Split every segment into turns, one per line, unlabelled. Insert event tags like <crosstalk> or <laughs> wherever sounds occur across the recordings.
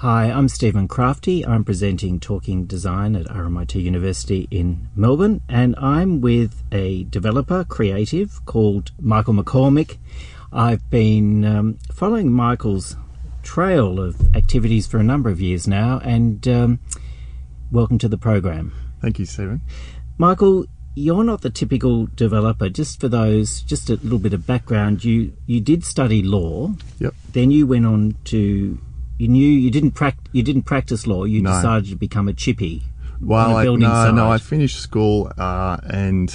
Hi, I'm Stephen Crafti. I'm presenting Talking Design at RMIT University in Melbourne, and I'm with a developer, creative, called Michael McCormick. I've been um, following Michael's trail of activities for a number of years now, and um, welcome to the program.
Thank you, Stephen.
Michael, you're not the typical developer. Just for those, just a little bit of background. You you did study law.
Yep.
Then you went on to you knew you didn't prac- you didn't practice law. You
No.
decided to become a chippy.
Well, I,
building
no, no, I finished school uh, and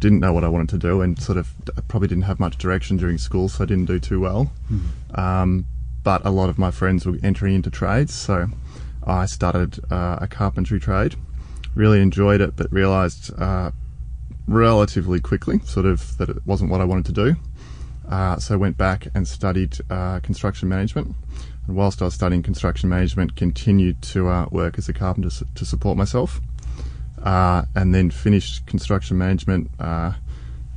didn't know what I wanted to do, and sort of probably didn't have much direction during school, so I didn't do too well. Um, but a lot of my friends were entering into trades, so I started uh, a carpentry trade. Really enjoyed it, but realised uh, relatively quickly, sort of, that it wasn't what I wanted to do. Uh, so I went back and studied uh, construction management. And whilst I was studying construction management, continued to uh, work as a carpenter to support myself. Uh, and then finished construction management, uh,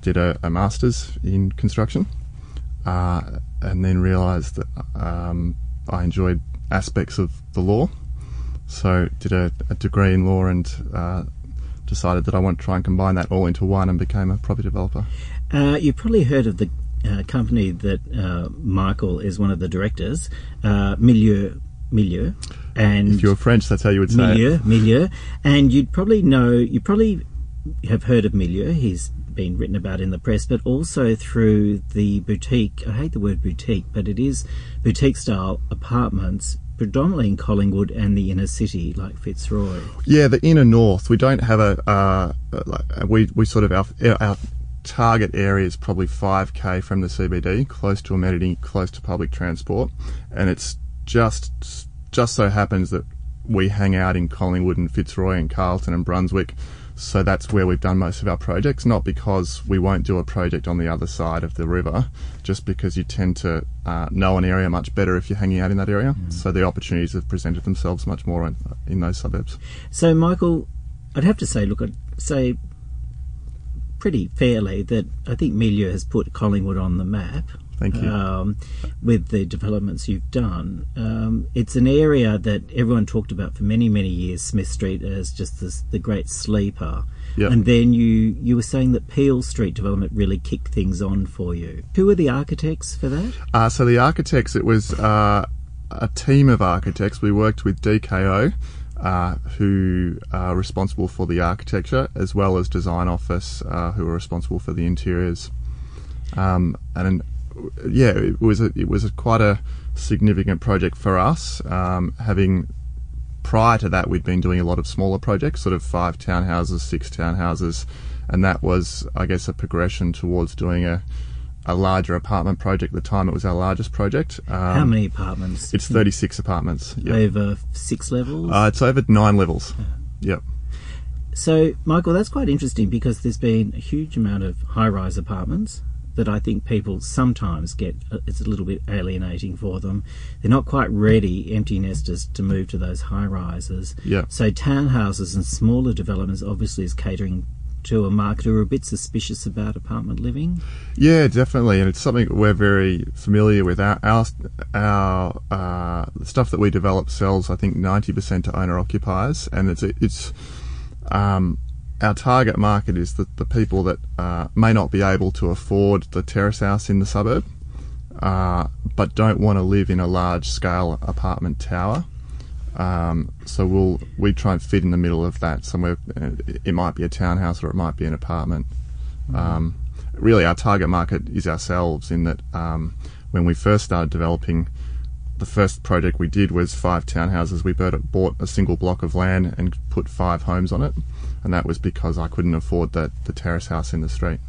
did a, a master's in construction, uh, and then realised that um, I enjoyed aspects of the law. So did a, a degree in law and uh, decided that I want to try and combine that all into one and became a property developer.
Uh, you've probably heard of the uh, company that uh, Michael is one of the directors, uh, Milieu Milieu, and
If you're French, that's how you would say it.
Milieu Milieu, and you'd probably know you probably have heard of Milieu. He's been written about in the press, but also through the boutique. I hate the word boutique, but it is boutique style apartments. Predominantly in Collingwood and the inner city, like Fitzroy.
Yeah, the inner north. We don't have a. Uh, like, we we sort of our our target area is probably five k from the CBD, close to amenity, close to public transport, and it's just just so happens that we hang out in Collingwood and Fitzroy and Carlton and Brunswick. So that's where we've done most of our projects, not because we won't do a project on the other side of the river, just because you tend to uh, know an area much better if you're hanging out in that area. So the opportunities have presented themselves much more in, in those suburbs.
So, Michael, I'd have to say, look, I'd say pretty fairly that I think Milieu has put Collingwood on the map.
Thank you.
Um, with the developments you've done, um, it's an area that everyone talked about for many, many years. Smith Street as just this, the great sleeper,
Yep.
and then you you were saying that Peel Street development really kicked things on for you. Who were the architects for that?
Uh, so the architects, it was uh, a team of architects. We worked with DKO, uh, who are responsible for the architecture, as well as design office, uh, who are responsible for the interiors. Um, and yeah, it was a, it was a quite a significant project for us, um, having. Prior to that, we'd been doing a lot of smaller projects, sort of five townhouses, six townhouses, and that was, I guess, a progression towards doing a, a larger apartment project. At the time, it was our largest project. Um,
How many apartments?
It's 36 apartments. Yep.
over six levels.
Uh, it's over nine levels. Yep.
So, Michael, that's quite interesting because there's been a huge amount of high rise apartments that I think people sometimes get, uh, it's a little bit alienating for them. They're not quite ready, empty nesters, to move to those high rises.
Yeah.
So, townhouses and smaller developments obviously is catering to a market who are a bit suspicious about apartment living.
Yeah, definitely, and it's something we're very familiar with. Our our, our uh, the stuff that we develop sells, I think, ninety percent to owner occupiers, and it's it's um, our target market is the, the people that uh, may not be able to afford the terrace house in the suburb, uh, but don't want to live in a large scale apartment tower. Um, so we'll we try and fit in the middle of that somewhere. uh, It might be a townhouse or it might be an apartment. Um, really, our target market is ourselves. In that, um, when we first started developing, the first project we did was five townhouses. We bought, a single block of land and put five homes on it, and that was because I couldn't afford the the terrace house in the street.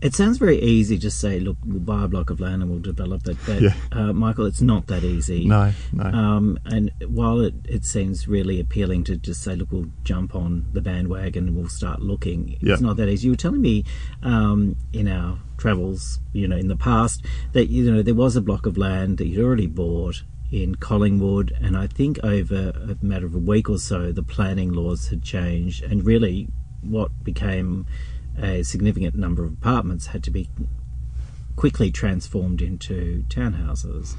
It sounds very easy to say, look, we'll buy a block of land and we'll develop it. But,
Yeah.
uh, Michael, it's not that easy.
No, no.
Um, and while it, it seems really appealing to just say, look, we'll jump on the bandwagon and we'll start looking,
Yeah.
it's not that easy. You were telling me um, in our travels, you know, in the past, that you know there was a block of land that you'd already bought in Collingwood, and I think over a matter of a week or so, the planning laws had changed, and really, what became a significant number of apartments had to be quickly transformed into townhouses.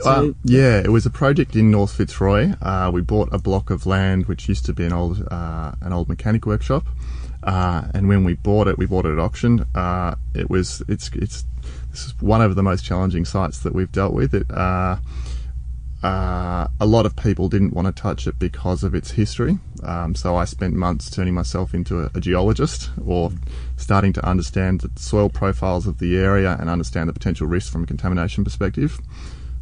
So,
Uh, yeah, it was a project in North Fitzroy. Uh, we bought a block of land which used to be an old uh, an old mechanic workshop, uh, and when we bought it, we bought it at auction. Uh, it was it's it's this is one of the most challenging sites that we've dealt with. It uh, a lot of people didn't want to touch it because of its history. Um, so I spent months turning myself into a, a geologist or starting to understand the soil profiles of the area and understand the potential risks from a contamination perspective.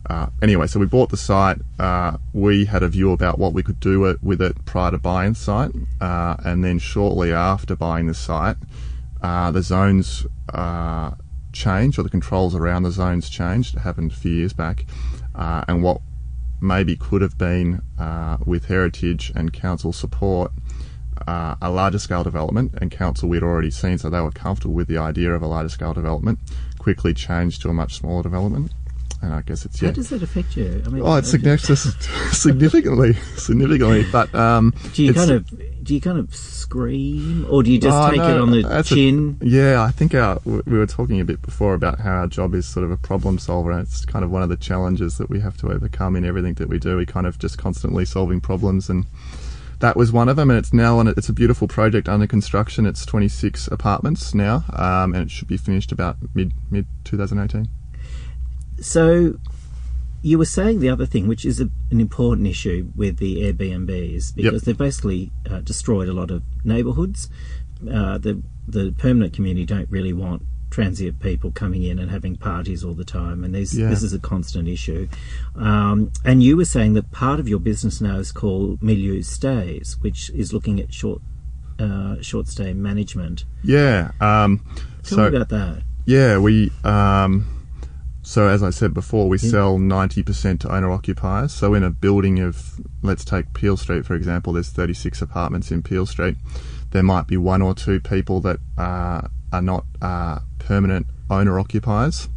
Uh, anyway, so we bought the site. Uh, we had a view about what we could do it, with it prior to buying the site, uh, and then shortly after buying the site, uh, the zones changed, or the controls around the zones changed. It happened a few years back, uh, and what maybe could have been uh, with heritage and council support. Uh, a larger scale development, and council we'd already seen, so they were comfortable with the idea of a larger scale development. Quickly changed to a much smaller development and I guess it's yeah.
How does that affect you? I mean,
oh, it's <laughs> significantly, significantly. But um,
do you kind of do you kind of scream, or do you just oh, take no, it on the chin?
A, yeah, I think our we were talking a bit before about how our job is sort of a problem solver, and it's kind of one of the challenges that we have to overcome in everything that we do. We kind of just constantly solving problems and. That was one of them, and it's now on. A, it's a beautiful project under construction. It's 26 apartments now, um, and it should be finished about mid mid 2018.
So you were saying the other thing, which is a, an important issue with the Airbnbs, because yep. they've basically uh, destroyed a lot of neighbourhoods. Uh, the the permanent community don't really want transient people coming in and having parties all the time, and yeah. this is a constant issue. Um, and you were saying that part of your business now is called Milieu Stays, which is looking at short uh, short stay management.
Yeah. Um,
Tell so, me about that.
Yeah, we. Um, so as I said before, we yeah. sell 90% to owner occupiers. So in a building of, let's take Peel Street for example, there's 36 apartments in Peel Street. There might be one or two people that uh, are not uh, permanent owner occupiers.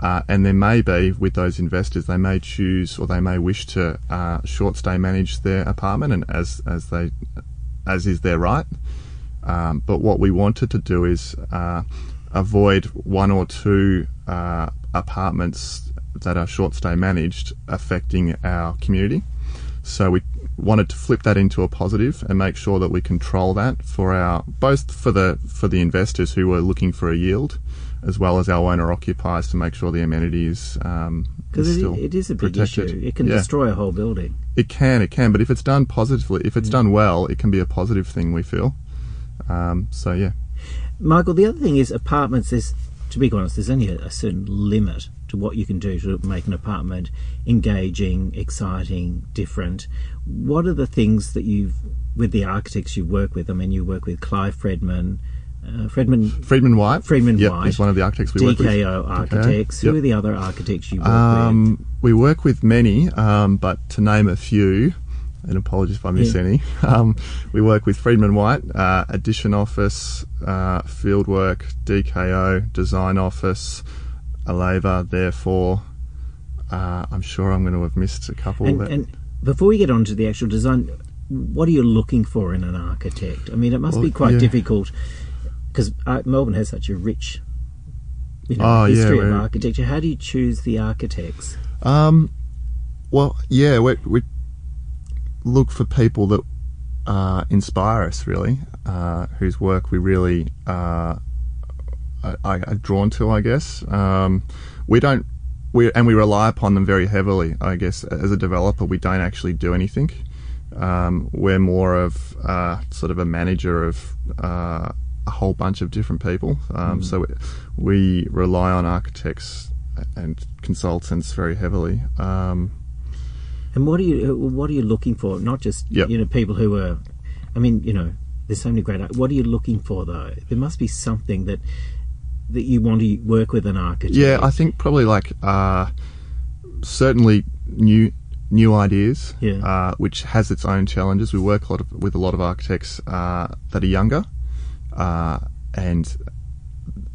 Uh, and there may be with those investors, they may choose or they may wish to uh, short stay manage their apartment, and as as they as is their right. Um, but what we wanted to do is uh, avoid one or two uh, apartments that are short stay managed affecting our community. So we wanted to flip that into a positive and make sure that we control that for our both for the for the investors who were looking for a yield, as well as our owner occupiers to make sure the amenities um,
because it, it is a big
protected.
issue. It can
yeah.
destroy a whole building.
It can, it can, but if it's done positively, if it's yeah. done well, it can be a positive thing. We feel. Um, so yeah.
Michael, the other thing is apartments. There's to be honest, there's only a, a, certain limit to what you can do to make an apartment engaging, exciting, different. What are the things that you've, with the architects you work with? I mean, you work with Clive Fredman, uh, Fredman,
Friedman White.
Friedman
yep,
White.
He's one of the architects we
DKO
work with.
DKO Architects. Yep. Who are the other architects you work
um,
with?
We work with many, um, but to name a few, and apologies if I miss yeah. any. <laughs> Um, we work with Friedman White, uh, Edition Office, uh, Fieldwork, DKO, Design Office, Aleva, therefore. Uh, I'm sure I'm going to have missed a couple.
And, and, before we get on to the actual design, what are you looking for in an architect? I mean, it must well, be quite yeah. difficult because uh, Melbourne has such a rich you know, oh, history yeah, of architecture. How do you choose the architects?
Um, well, yeah, we we look for people that uh, inspire us, really, uh, whose work we really uh, are, are, drawn to, I guess. Um, we don't, we and we rely upon them very heavily. I guess as a developer, we don't actually do anything. Um, we're more of uh, sort of a manager of uh, a whole bunch of different people. Um, mm. So we, we, rely on architects and consultants very heavily. Um,
and what are you what are you looking for? Not just
yep.
you know people who are, I mean you know there's so many great. What are you looking for though? There must be something that that you want to work with an architect.
Yeah, I think probably like uh, certainly new new ideas,
yeah.
uh, which has its own challenges. We work a lot of, with a lot of architects uh, that are younger, uh, and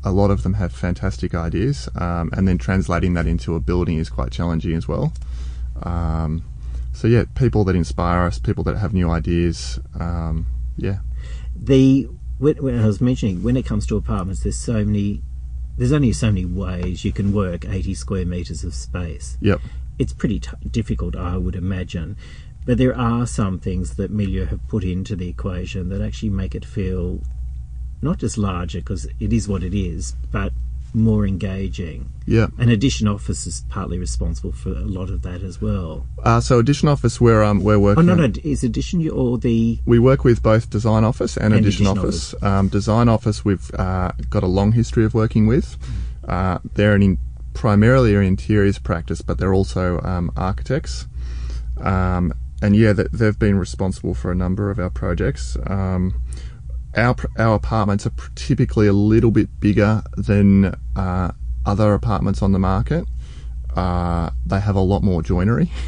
a lot of them have fantastic ideas, um, and then translating that into a building is quite challenging as well. Um, so yeah, people that inspire us, people that have new ideas. Um, yeah.
The when, when, I was mentioning when it comes to apartments, there's so many there's only so many ways you can work 80 square metres of space.
Yep.
It's pretty t- difficult, I would imagine. But there are some things that Milieu have put into the equation that actually make it feel not just larger, because it is what it is, but more engaging.
Yeah.
And Edition Office is partly responsible for a lot of that as well.
Uh, so Edition Office, we're um, we're working.
Oh,
working.
no, no, is Addition or the.
We work with both Design Office and,
And
Edition,
Edition
Office. Um, Design Office, we've uh, got a long history of working with. Uh, they're an in, primarily an interiors practice, but they're also um, architects. Um, and yeah, they've been responsible for a number of our projects. Our our apartments are typically a little bit bigger than uh, other apartments on the market. Uh, they have a lot more joinery. <laughs>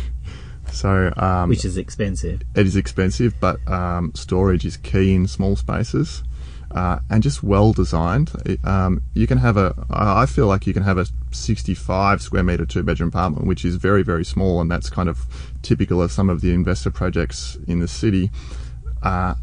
So, um,
Which is expensive.
it is expensive, but um, storage is key in small spaces. Uh, and just well designed. It, um, you can have a, I I feel like you can have a 65 square meter two bedroom apartment, which is very, very small, and that's kind of typical of some of the investor projects in the city. Uh,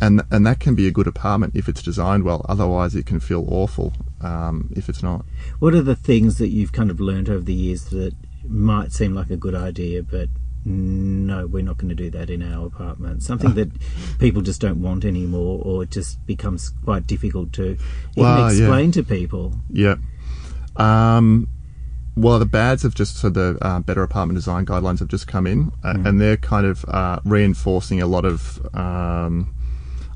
and and that can be a good apartment if it's designed well. Otherwise, it can feel awful um, if it's not.
What are the things that you've kind of learned over the years that might seem like a good idea, but no, we're not going to do that in our apartment? Something that <laughs> people just don't want anymore, or it just becomes quite difficult to even
Well, yeah.
explain to people.
Yeah. Um, well, the BADs have just, so the uh, Better Apartment Design Guidelines have just come in, uh, and they're kind of uh, reinforcing a lot of um,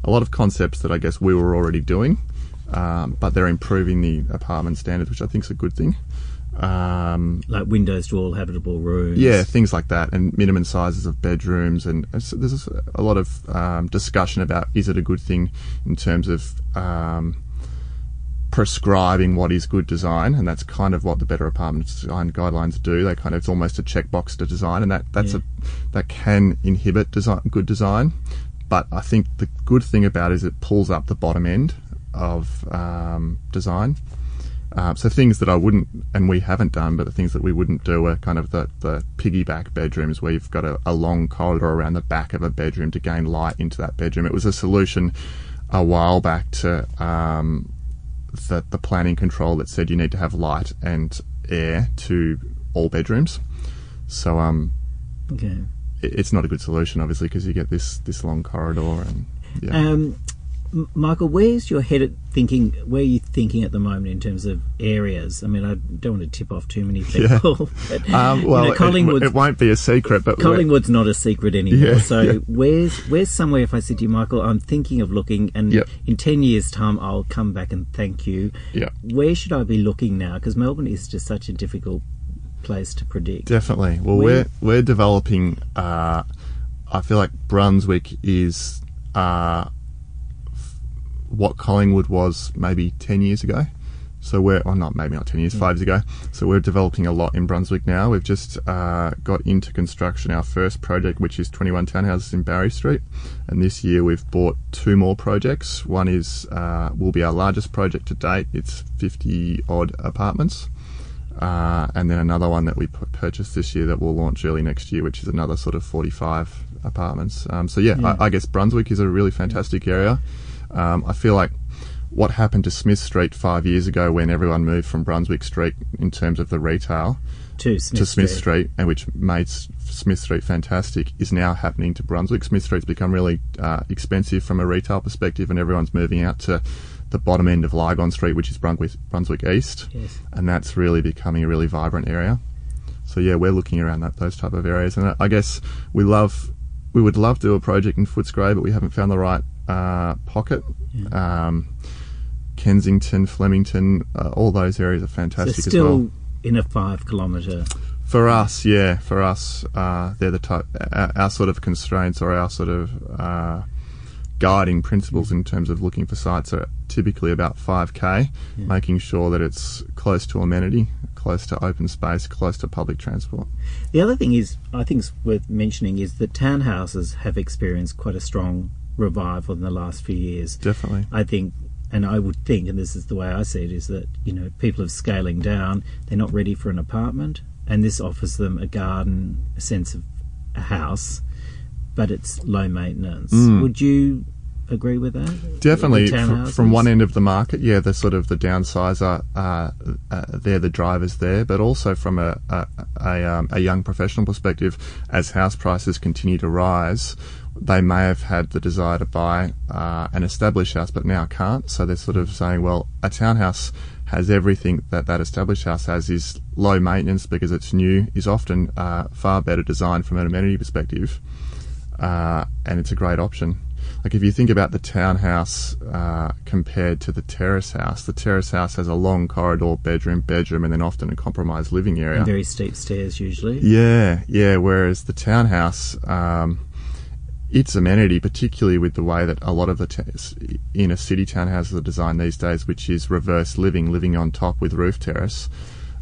a lot of concepts that I guess we were already doing, um, but they're improving the apartment standards, which I think is a good thing. Um,
Like windows to all habitable rooms.
yeah, things like that, and minimum sizes of bedrooms, and there's a lot of um, discussion about is it a good thing in terms of um, prescribing what is good design, and that's kind of what the Better Apartment Design Guidelines do. They kind of it's almost a checkbox to design, and that that's
Yeah.
a that can inhibit design good design. But I think the good thing about it is it pulls up the bottom end of um, design. Uh, so things that I wouldn't, and we haven't done, but the things that we wouldn't do are kind of the, the piggyback bedrooms where you've got a, a long corridor around the back of a bedroom to gain light into that bedroom. It was a solution a while back to um, the, the planning control that said you need to have light and air to all bedrooms. So um,
Okay.
It, it's not a good solution, obviously, because you get this this long corridor and yeah.
Um, Michael, where's your head at thinking? Where are you thinking at the moment in terms of areas? I mean, I don't want to tip off too many <laughs> people. <laughs> but,
um,
you
well,
know,
it- it, won't be a secret, but
Collingwood's not a secret anymore.
Yeah,
so
yeah.
where's where's somewhere? If I said to you, Michael, I'm thinking of looking, and
Yep.
in ten years' time, I'll come back and thank you.
yeah.
Where should I be looking now? Because Melbourne is just such a difficult place to predict.
Definitely. Well,
Where-
we're we're developing. Uh, I feel like Brunswick is uh, f- what Collingwood was maybe ten years ago. So we're, well, not maybe not ten years, five years ago. So we're developing a lot in Brunswick now. We've just uh, got into construction our first project, which is 21 townhouses in Barry Street, and this year we've bought two more projects. One is uh, will be our largest project to date. It's 50 odd apartments. Uh, and then another one that we p- purchased this year that will launch early next year, which is another sort of 45 apartments. Um, so yeah,
Yeah.
I, I guess Brunswick is a really fantastic area. Um, I feel like what happened to Smith Street five years ago when everyone moved from Brunswick Street in terms of the retail
To Smith,
to Smith
Street.
Street, and which made S- Smith Street fantastic, is now happening to Brunswick. Smith Street's become really uh, expensive from a retail perspective, and everyone's moving out to the bottom end of Lygon Street, which is Brunswick, Brunswick East
Yes.
and that's really becoming a really vibrant area. So yeah, we're looking around that those type of areas, and I- I guess we love, we would love to do a project in Footscray, but we haven't found the right uh, pocket. Um, Kensington, Flemington, uh, all those areas are
So
fantastic as
still
well.
in a five kilometre.
For us, yeah, for us, uh, they're the type, our, our sort of constraints or our sort of uh, guiding principles in terms of looking for sites are typically about 5k,
Yeah.
making sure that it's close to amenity, close to open space, close to public transport.
The other thing is, I think it's worth mentioning, is that townhouses have experienced quite a strong revival in the last few years.
Definitely.
I think, and I would think, and this is the way I see it, is that you know people are scaling down. They're not ready for an apartment, and this offers them a garden, a sense of a house, but it's low maintenance.
Mm.
Would you agree with that?
Definitely, from, from one end of the market, yeah, the sort of the downsizer, uh, uh, they're the drivers there, but also from a a, a, um, a young professional perspective, as house prices continue to rise, they may have had the desire to buy uh, an established house, but now can't. So they're sort of saying, well, a townhouse has everything that that established house has is low maintenance because it's new, is often uh, far better designed from an amenity perspective, uh, and it's a great option. Like if you think about the townhouse uh, compared to the terrace house, the terrace house has a long corridor, bedroom, bedroom, and then often a compromised living area.
And very steep stairs usually.
Yeah, yeah. Whereas the townhouse, um, its amenity, particularly with the way that a lot of the t- inner city townhouses are designed these days, which is reverse living, living on top with roof terrace,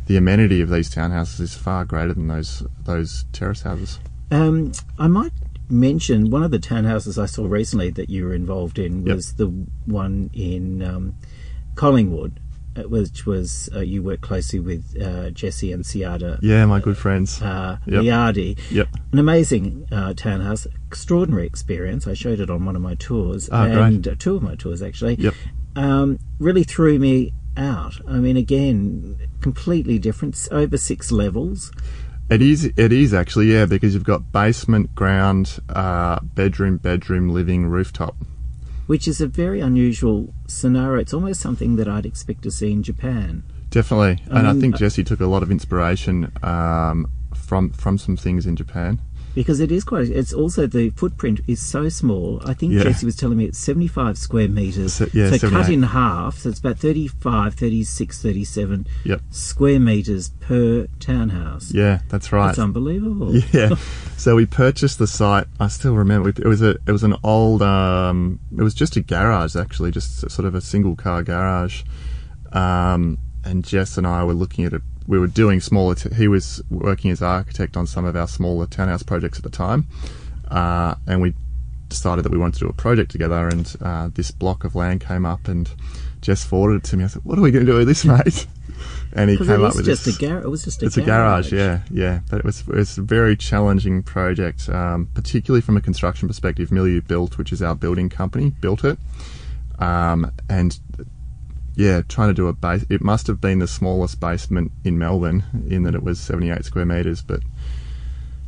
the amenity of these townhouses is far greater than those those terrace houses.
Um, I might mention one of the townhouses I saw recently that you were involved in
Yep.
was the one in um, Collingwood, uh, which was uh, you worked closely with uh, Jesse and Siada
Yeah, my good friends.
uh,
Yep.
Liardi.
Yep.
An amazing uh, townhouse, extraordinary experience. I showed it on one of my tours,
Oh, great.
and uh, two of my tours actually.
Yep.
Um, really threw me out. I mean, again, completely different. Over six levels.
It is. It is actually. Yeah, because you've got basement, ground, uh, bedroom, bedroom, living, rooftop.
which is a very unusual scenario. It's almost something that I'd expect to see in Japan.
Definitely, and I think
uh,
Jesse took a lot of inspiration um, from from some things in Japan.
Because it is quite, it's also the footprint is so small. I think
Yeah.
Jesse was telling me it's 75 square metres.
So- yeah,
so cut in half, so it's about 35, 36, 37
Yep.
square metres per townhouse.
Yeah, that's right.
It's unbelievable. <laughs>
Yeah. so we purchased the site. I still remember it was a it was an old um it was just a garage actually, just sort of a single car garage. Um and Jess and I were looking at it. We were doing smaller. T- he was working as architect on some of our smaller townhouse projects at the time, uh, and we decided that we wanted to do a project together. And uh, this block of land came up, and Jess forwarded it to me. I said, "What are we going to do with this, <laughs> mate?" And he came
it
up with
just
this
a garage. It was just a
it's a garage, yeah, yeah. But it was it was a very challenging project, um, particularly from a construction perspective. Milieu Built, which is our building company, built it, um, and yeah, trying to do a base. It must have been the smallest basement in Melbourne, in that it was 78 square meters, but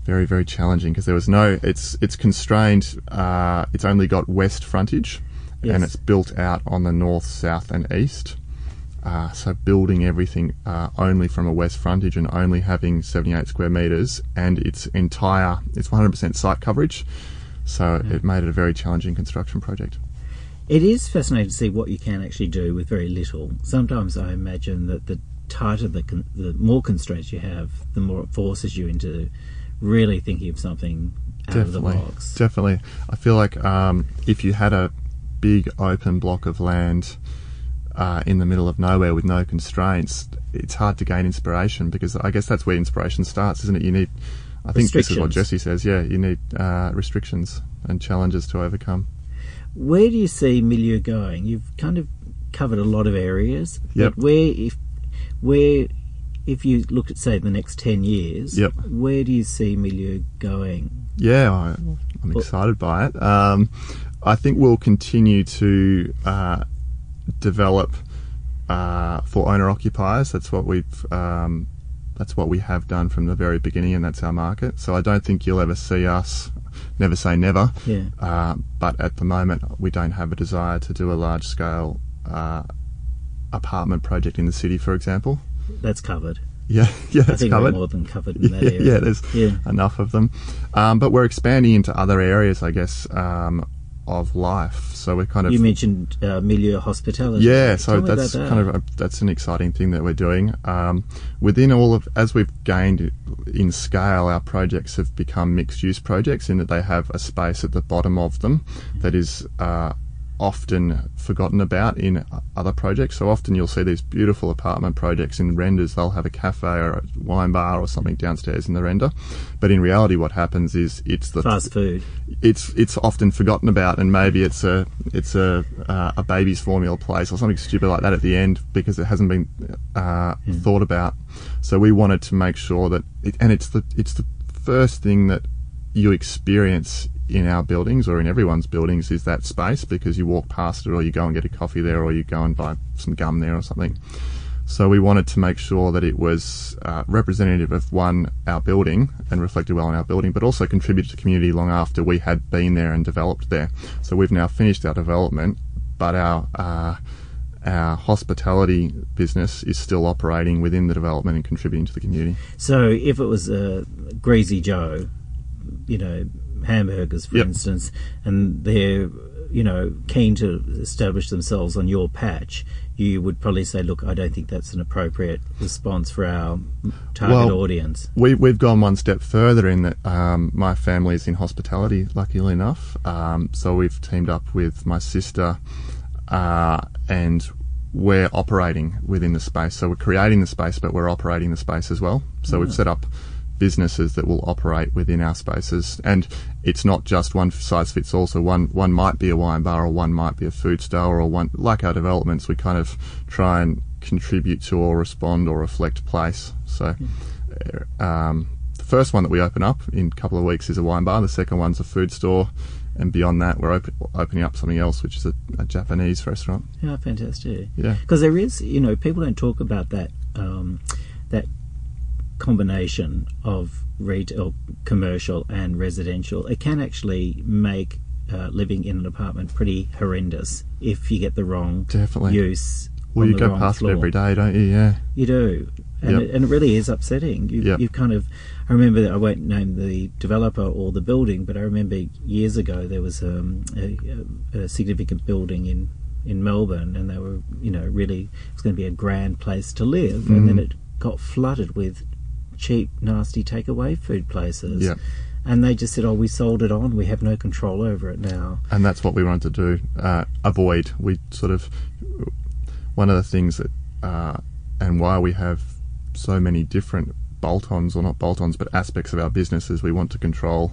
very very challenging because there was no. It's it's constrained. Uh, it's only got west frontage,
Yes.
and it's built out on the north, south, and east. Uh, so building everything uh, only from a west frontage and only having 78 square meters and its entire it's 100% site coverage. So it made it a very challenging construction project.
It is fascinating to see what you can actually do with very little. Sometimes I imagine that the tighter the, con- the more constraints you have, the more it forces you into really thinking of something out of the box.
definitely. I feel like um, if you had a big open block of land uh, in the middle of nowhere with no constraints, it's hard to gain inspiration because I guess that's where inspiration starts, isn't it? You need, I think this is what Jesse says. Yeah, you need uh, restrictions and challenges to overcome.
Where do you see Milieu going? You've kind of covered a lot of areas.
Yep.
But where if where if you look at say the next ten years,
Yep.
where do you see Milieu going?
Yeah, I, I'm excited by it. Um, I think we'll continue to uh, develop uh, for owner occupiers. That's what we've um, that's what we have done from the very beginning, and that's our market. So I don't think you'll ever see us. Never say never.
Yeah.
Uh, but at the moment, we don't have a desire to do a large scale uh, apartment project in the city, for example.
That's covered.
Yeah, <laughs> yeah,
I think
covered.
more than covered in <laughs> that
yeah,
area.
yeah, there's
Yeah.
enough of them. Um, but we're expanding into other areas, I guess, um, of life. So we're kind of
You mentioned uh, Milieu hospitality.
yeah. So that's
that.
kind of a, that's an exciting thing that we're doing. Um, within all of as we've gained in scale, our projects have become mixed use projects in that they have a space at the bottom of them that is. Uh, often forgotten about in other projects. So often you'll see these beautiful apartment projects in renders. They'll have a cafe or a wine bar or something downstairs in the render, but in reality, what happens is it's the
fast food.
it's it's often forgotten about, and maybe it's a it's a uh, a baby's formula place or something stupid like that at the end because it hasn't been uh, thought about. So we wanted to make sure that, it, and it's the it's the first thing that you experience in our buildings or in everyone's buildings is that space because you walk past it or you go and get a coffee there or you go and buy some gum there or something. So we wanted to make sure that it was uh, representative of one our building and reflected well on our building, but also contributed to community long after we had been there and developed there. So we've now finished our development, but our uh, our hospitality business is still operating within the development and contributing to the community.
So if it was a Greasy Joe, you know, hamburgers, for
Yep.
instance, and they're, you know, keen to establish themselves on your patch, you would probably say, look, I don't think that's an appropriate response for our target
Well,
audience.
We, we've gone one step further in that um, my family is in hospitality, luckily enough. Um, so we've teamed up with my sister uh, and we're operating within the space. So we're creating the space, but we're operating the space as well. So we've set up businesses that will operate within our spaces. And it's not just one size fits all. So one, one might be a wine bar or one might be a food store or one, like our developments, we kind of try and contribute to or respond or reflect place. So, uh, um, the first one that we open up in a couple of weeks is a wine bar. The second one's a food store. And beyond that, we're open, opening up something else, which is a, a Japanese restaurant.
Yeah, fantastic.
Yeah.
Because there is, you know, people don't talk about that um, that combination of retail, commercial, and residential. It can actually make uh, living in an apartment pretty horrendous if you get the wrong
Definitely.
use.
Well, you go past
floor.
it every day, don't you? Yeah.
You do, and,
Yep.
it, and it really is upsetting. You,
Yep.
you kind of, I remember that I won't name the developer or the building, but I remember years ago there was um, a, a, significant building in in Melbourne, and they were, you know, really it was going to be a grand place to live, and then
Mm.
it got flooded with cheap, nasty takeaway food places.
Yep.
And they just said, "Oh, we sold it on. We have no control over it now."
and that's what we wanted to do uh, avoid we sort of one of the things that uh, and why we have so many different bolt-ons or not bolt-ons but aspects of our business is we want to control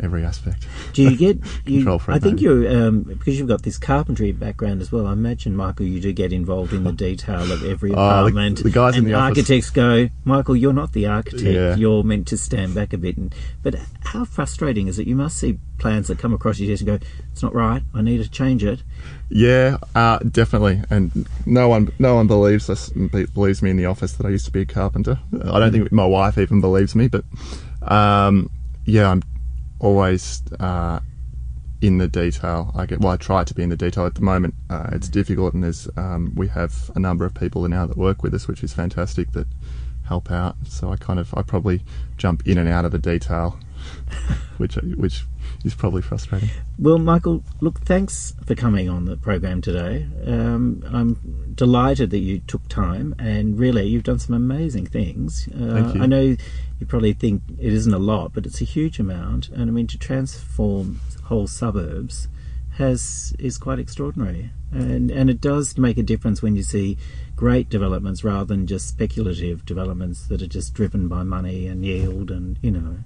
every aspect
Do you get? <laughs> You, I think you're um, because you've got this carpentry background as well. I imagine Michael, you do get involved in the detail of every apartment. <laughs>
Oh, the- the guys in
and
the office-
architects go, Michael, you're not the architect.
Yeah.
You're meant to stand back a bit. And, but how frustrating is it? You must see plans that come across your desk and go, "It's not right. I need to change it."
yeah uh, definitely and no one no one believes us believes me in the office that I used to be a carpenter I don't think my wife even believes me but um, yeah I'm always uh, in the detail. I get well. I try to be in the detail. At the moment, uh, it's difficult, and there's um, we have a number of people now that work with us, which is fantastic. That help out. So I kind of I probably jump in and out of the detail, <laughs> which which is probably frustrating.
Well, Michael, look, thanks for coming on the program today. Um, I'm delighted that you took time, and really, you've done some amazing things. Uh,
Thank you.
I know you probably think it isn't a lot, but it's a huge amount, and I mean to transform whole suburbs has is quite extraordinary, and and it does make a difference when you see great developments rather than just speculative developments that are just driven by money and yield, and you know.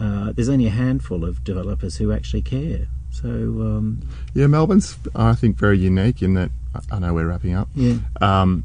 Uh, there's only a handful of developers who actually care. So um,
Yeah, Melbourne's I think very unique in that I know we're wrapping up.
yeah,
Um,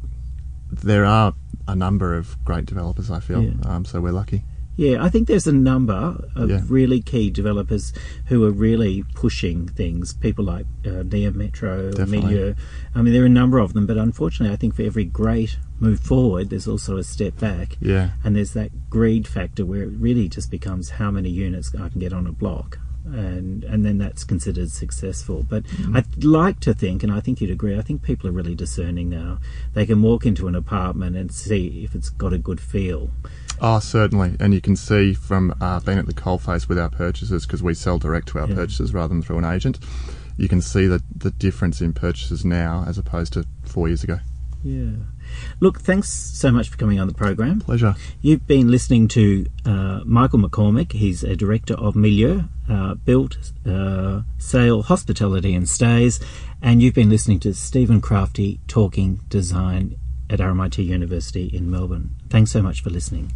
there are a number of great developers. I feel
Yeah.
um, so we're lucky.
Yeah. I think there's a number of
Yeah.
really key developers who are really pushing things. People like uh,
Neometro.
Milieu. I mean, there are a number of them, but unfortunately, I think for every great move forward, there's also a step back.
Yeah,
And there's that greed factor where it really just becomes how many units I can get on a block. And and then that's considered successful. But
Mm-hmm.
I'd like to think, and I think you'd agree, I think people are really discerning now. They can walk into an apartment and see if it's got a good feel.
Oh, certainly. And you can see from uh, being at the coalface with our purchases, because we sell direct to our
Yeah.
purchases rather than through an agent, you can see the, the difference in purchases now as opposed to four years ago.
Yeah. Look, thanks so much for coming on the program.
Pleasure.
You've been listening to uh, Michael McCormick. He's a director of Milieu, uh, built, uh, sale, hospitality, and stays. And you've been listening to Stephen Crafti talking design at RMIT University in Melbourne. Thanks so much for listening.